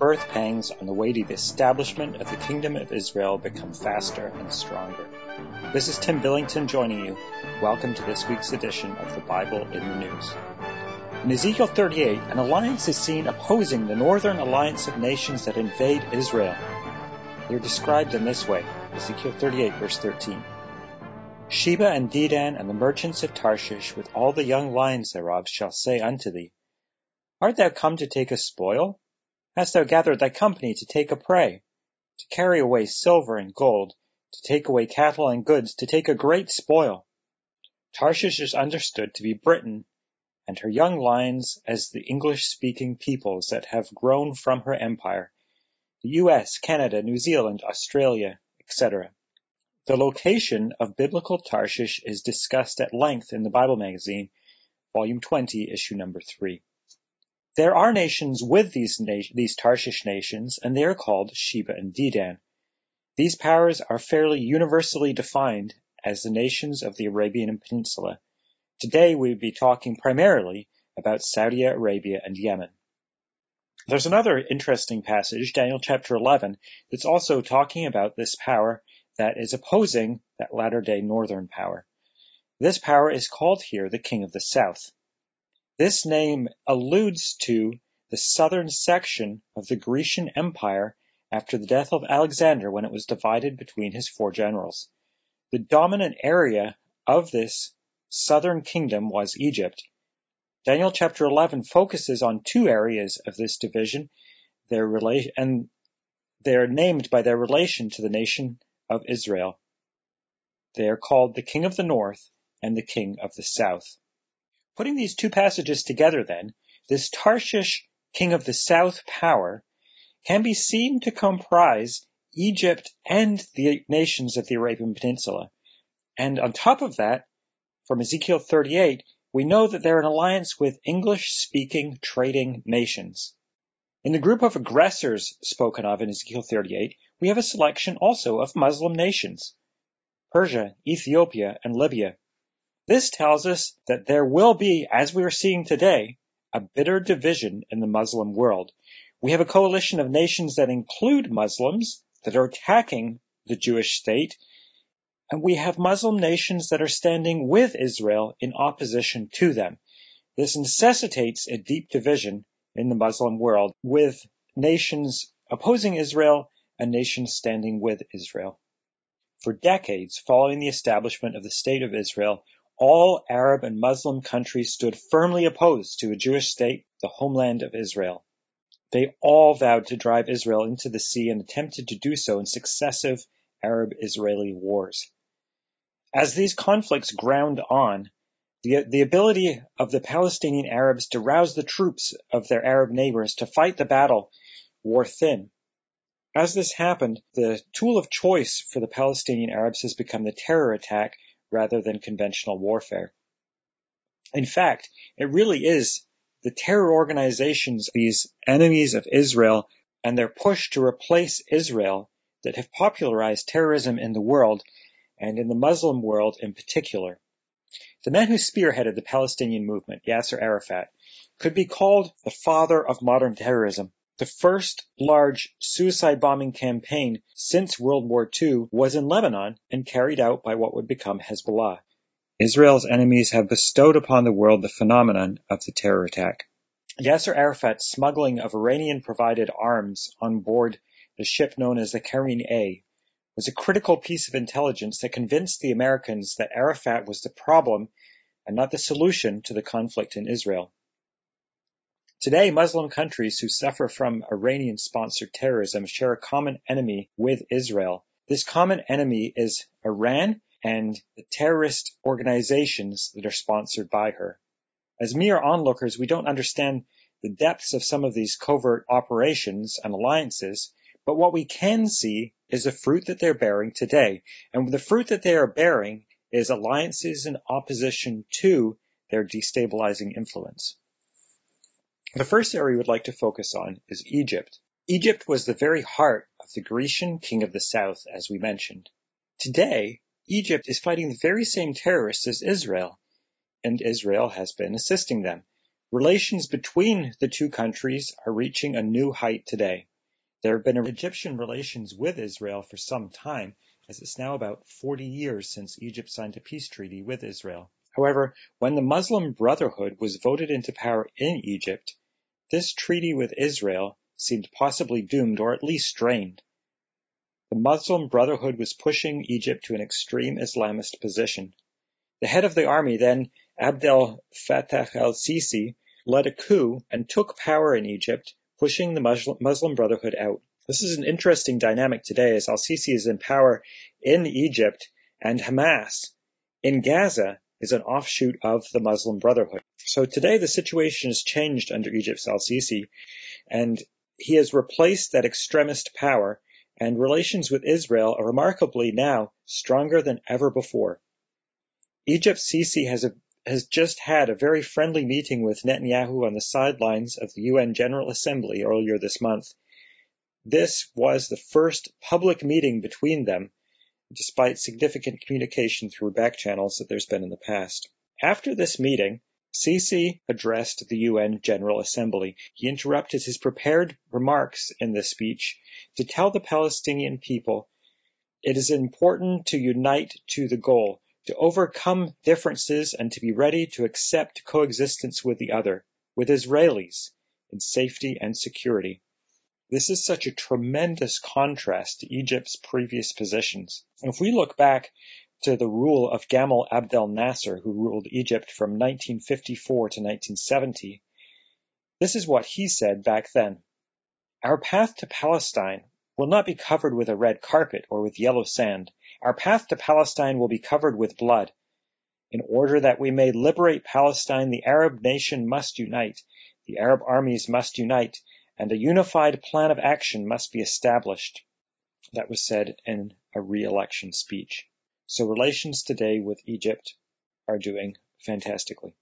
birth pangs on the way to the establishment of the Kingdom of Israel become faster and stronger. This is Tim Billington joining you. Welcome to this week's edition of the Bible in the News. In Ezekiel 38, an alliance is seen opposing the northern alliance of nations that invade Israel. They are described in this way Ezekiel 38, verse 13. Sheba and Dedan and the merchants of Tarshish with all the young lions thereof shall say unto thee, Art thou come to take a spoil? Hast thou gathered thy company to take a prey, to carry away silver and gold, to take away cattle and goods, to take a great spoil? Tarshish is understood to be Britain and her young lions as the English-speaking peoples that have grown from her empire, the US, Canada, New Zealand, Australia, etc. The location of biblical Tarshish is discussed at length in the Bible magazine, volume 20, issue number 3. There are nations with these, these Tarshish nations, and they are called Sheba and Dedan. These powers are fairly universally defined as the nations of the Arabian Peninsula, Today we would be talking primarily about Saudi Arabia and Yemen. There's another interesting passage, Daniel chapter 11, that's also talking about this power that is opposing that latter day northern power. This power is called here the King of the South. This name alludes to the southern section of the Grecian Empire after the death of Alexander when it was divided between his four generals. The dominant area of this southern kingdom was Egypt. Daniel chapter 11 focuses on two areas of this division, their and they are named by their relation to the nation of Israel. They are called the King of the North and the King of the South. Putting these two passages together then, this Tarshish King of the South power can be seen to comprise Egypt and the nations of the Arabian Peninsula. And on top of that, from Ezekiel 38, we know that they're in alliance with English-speaking trading nations. In the group of aggressors spoken of in Ezekiel 38, we have a selection also of Muslim nations. Persia, Ethiopia, and Libya. This tells us that there will be, as we are seeing today, a bitter division in the Muslim world. We have a coalition of nations that include Muslims that are attacking the Jewish state and we have Muslim nations that are standing with Israel in opposition to them. This necessitates a deep division in the Muslim world with nations opposing Israel and nations standing with Israel. For decades following the establishment of the State of Israel, all Arab and Muslim countries stood firmly opposed to a Jewish state, the homeland of Israel. They all vowed to drive Israel into the sea and attempted to do so in successive Arab-Israeli wars. As these conflicts ground on, the, the ability of the Palestinian Arabs to rouse the troops of their Arab neighbors to fight the battle wore thin. As this happened, the tool of choice for the Palestinian Arabs has become the terror attack rather than conventional warfare. In fact, it really is the terror organizations, these enemies of Israel, and their push to replace Israel that have popularized terrorism in the world and in the Muslim world in particular. The man who spearheaded the Palestinian movement, Yasser Arafat, could be called the father of modern terrorism. The first large suicide bombing campaign since World War II was in Lebanon and carried out by what would become Hezbollah. Israel's enemies have bestowed upon the world the phenomenon of the terror attack. Yasser Arafat's smuggling of Iranian provided arms on board the ship known as the Karine A was a critical piece of intelligence that convinced the Americans that Arafat was the problem and not the solution to the conflict in Israel. Today, Muslim countries who suffer from Iranian-sponsored terrorism share a common enemy with Israel. This common enemy is Iran and the terrorist organizations that are sponsored by her. As mere onlookers, we don't understand the depths of some of these covert operations and alliances, but what we can see is the fruit that they're bearing today. And the fruit that they are bearing is alliances in opposition to their destabilizing influence. The first area we'd like to focus on is Egypt. Egypt was the very heart of the Grecian king of the south, as we mentioned. Today, Egypt is fighting the very same terrorists as Israel, and Israel has been assisting them. Relations between the two countries are reaching a new height today. There have been Egyptian relations with Israel for some time, as it's now about 40 years since Egypt signed a peace treaty with Israel. However, when the Muslim Brotherhood was voted into power in Egypt, this treaty with Israel seemed possibly doomed or at least strained. The Muslim Brotherhood was pushing Egypt to an extreme Islamist position. The head of the army, then Abdel Fattah el-Sisi, led a coup and took power in Egypt, pushing the Muslim Brotherhood out. This is an interesting dynamic today as al-Sisi is in power in Egypt and Hamas in Gaza is an offshoot of the Muslim Brotherhood. So today the situation has changed under Egypt's al-Sisi and he has replaced that extremist power and relations with Israel are remarkably now stronger than ever before. Egypt's Sisi has, a, has just had a very friendly meeting with Netanyahu on the sidelines of the UN General Assembly earlier this month. This was the first public meeting between them, despite significant communication through back channels that there's been in the past. After this meeting, Sisi addressed the UN General Assembly. He interrupted his prepared remarks in this speech to tell the Palestinian people it is important to unite to the goal, to overcome differences and to be ready to accept coexistence with the other, with Israelis, in safety and security. This is such a tremendous contrast to Egypt's previous positions. If we look back to the rule of Gamal Abdel Nasser, who ruled Egypt from 1954 to 1970, this is what he said back then. Our path to Palestine will not be covered with a red carpet or with yellow sand. Our path to Palestine will be covered with blood. In order that we may liberate Palestine, the Arab nation must unite, the Arab armies must unite, and a unified plan of action must be established. That was said in a re-election speech. So relations today with Egypt are doing fantastically.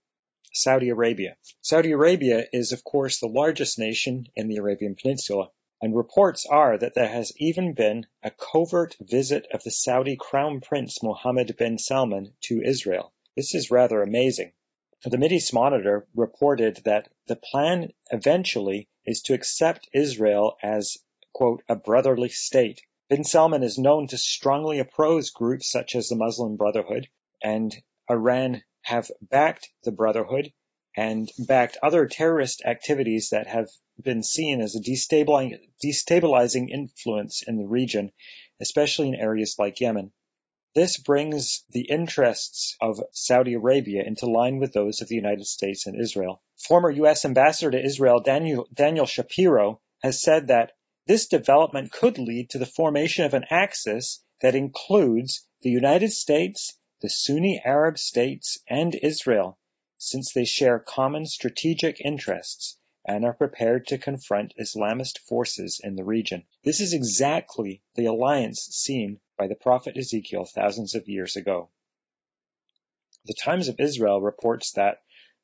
Saudi Arabia. Saudi Arabia is, of course, the largest nation in the Arabian Peninsula, and reports are that there has even been a covert visit of the Saudi Crown Prince Mohammed bin Salman to Israel. This is rather amazing. The Mideast Monitor reported that the plan eventually is to accept Israel as, quote, a brotherly state, Bin Salman is known to strongly oppose groups such as the Muslim Brotherhood, and Iran have backed the Brotherhood and backed other terrorist activities that have been seen as a destabilizing influence in the region, especially in areas like Yemen. This brings the interests of Saudi Arabia into line with those of the United States and Israel. Former U.S. Ambassador to Israel Daniel, Daniel Shapiro has said that this development could lead to the formation of an axis that includes the United States, the Sunni Arab states, and Israel, since they share common strategic interests and are prepared to confront Islamist forces in the region. This is exactly the alliance seen by the prophet Ezekiel thousands of years ago. The Times of Israel reports that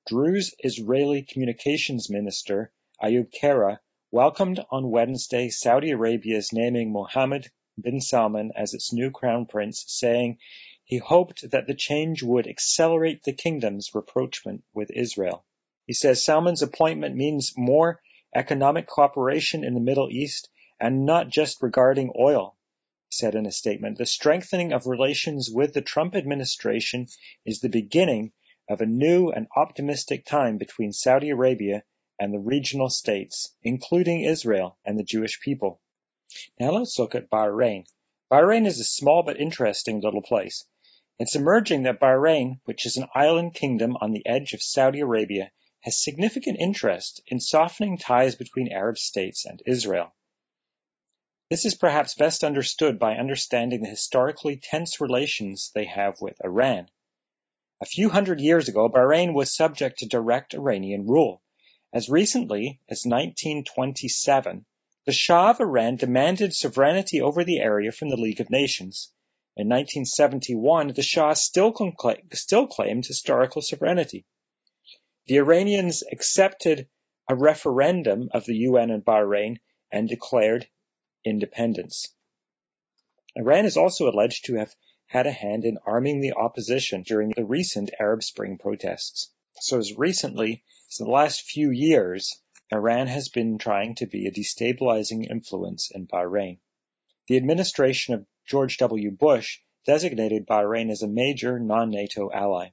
Druze Israeli communications minister, Ayub Kara, welcomed on Wednesday Saudi Arabia's naming Mohammed bin Salman as its new crown prince, saying he hoped that the change would accelerate the kingdom's rapprochement with Israel. He says Salman's appointment means more economic cooperation in the Middle East and not just regarding oil, said in a statement. The strengthening of relations with the Trump administration is the beginning of a new and optimistic time between Saudi Arabia and the regional states, including Israel and the Jewish people. Now let's look at Bahrain. Bahrain is a small but interesting little place. It's emerging that Bahrain, which is an island kingdom on the edge of Saudi Arabia, has significant interest in softening ties between Arab states and Israel. This is perhaps best understood by understanding the historically tense relations they have with Iran. A few hundred years ago, Bahrain was subject to direct Iranian rule. As recently as 1927, the Shah of Iran demanded sovereignty over the area from the League of Nations. In 1971, the Shah still, still claimed historical sovereignty. The Iranians accepted a referendum of the UN in Bahrain and declared independence. Iran is also alleged to have had a hand in arming the opposition during the recent Arab Spring protests. So as recently as the last few years, Iran has been trying to be a destabilizing influence in Bahrain. The administration of George W. Bush designated Bahrain as a major non-NATO ally.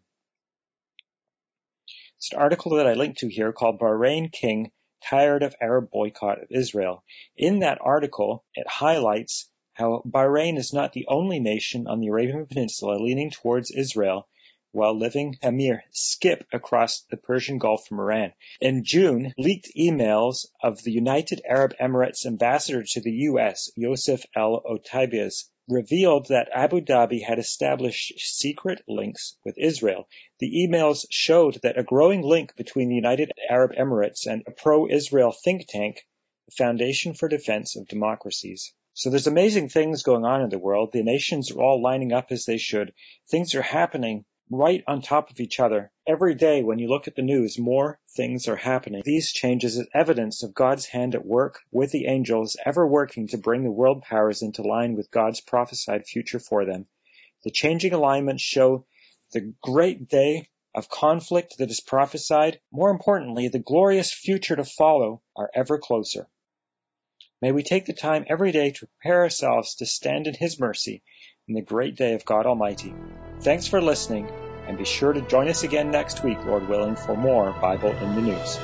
It's an article that I linked to here called Bahrain King Tired of Arab Boycott of Israel. In that article, it highlights how Bahrain is not the only nation on the Arabian Peninsula leaning towards Israel while living a mere skip across the Persian Gulf from Iran. In June, leaked emails of the United Arab Emirates ambassador to the U.S., Yosef Al Otaiba's, revealed that Abu Dhabi had established secret links with Israel. The emails showed that a growing link between the United Arab Emirates and a pro-Israel think tank, the Foundation for Defense of Democracies. So there's amazing things going on in the world. The nations are all lining up as they should. Things are happening right on top of each other. Every day when you look at the news, more things are happening. These changes are evidence of God's hand at work with the angels, ever working to bring the world powers into line with God's prophesied future for them. The changing alignments show the great day of conflict that is prophesied. More importantly, the glorious future to follow are ever closer. May we take the time every day to prepare ourselves to stand in His mercy in the great day of God Almighty. Thanks for listening, and be sure to join us again next week, Lord willing, for more Bible in the News.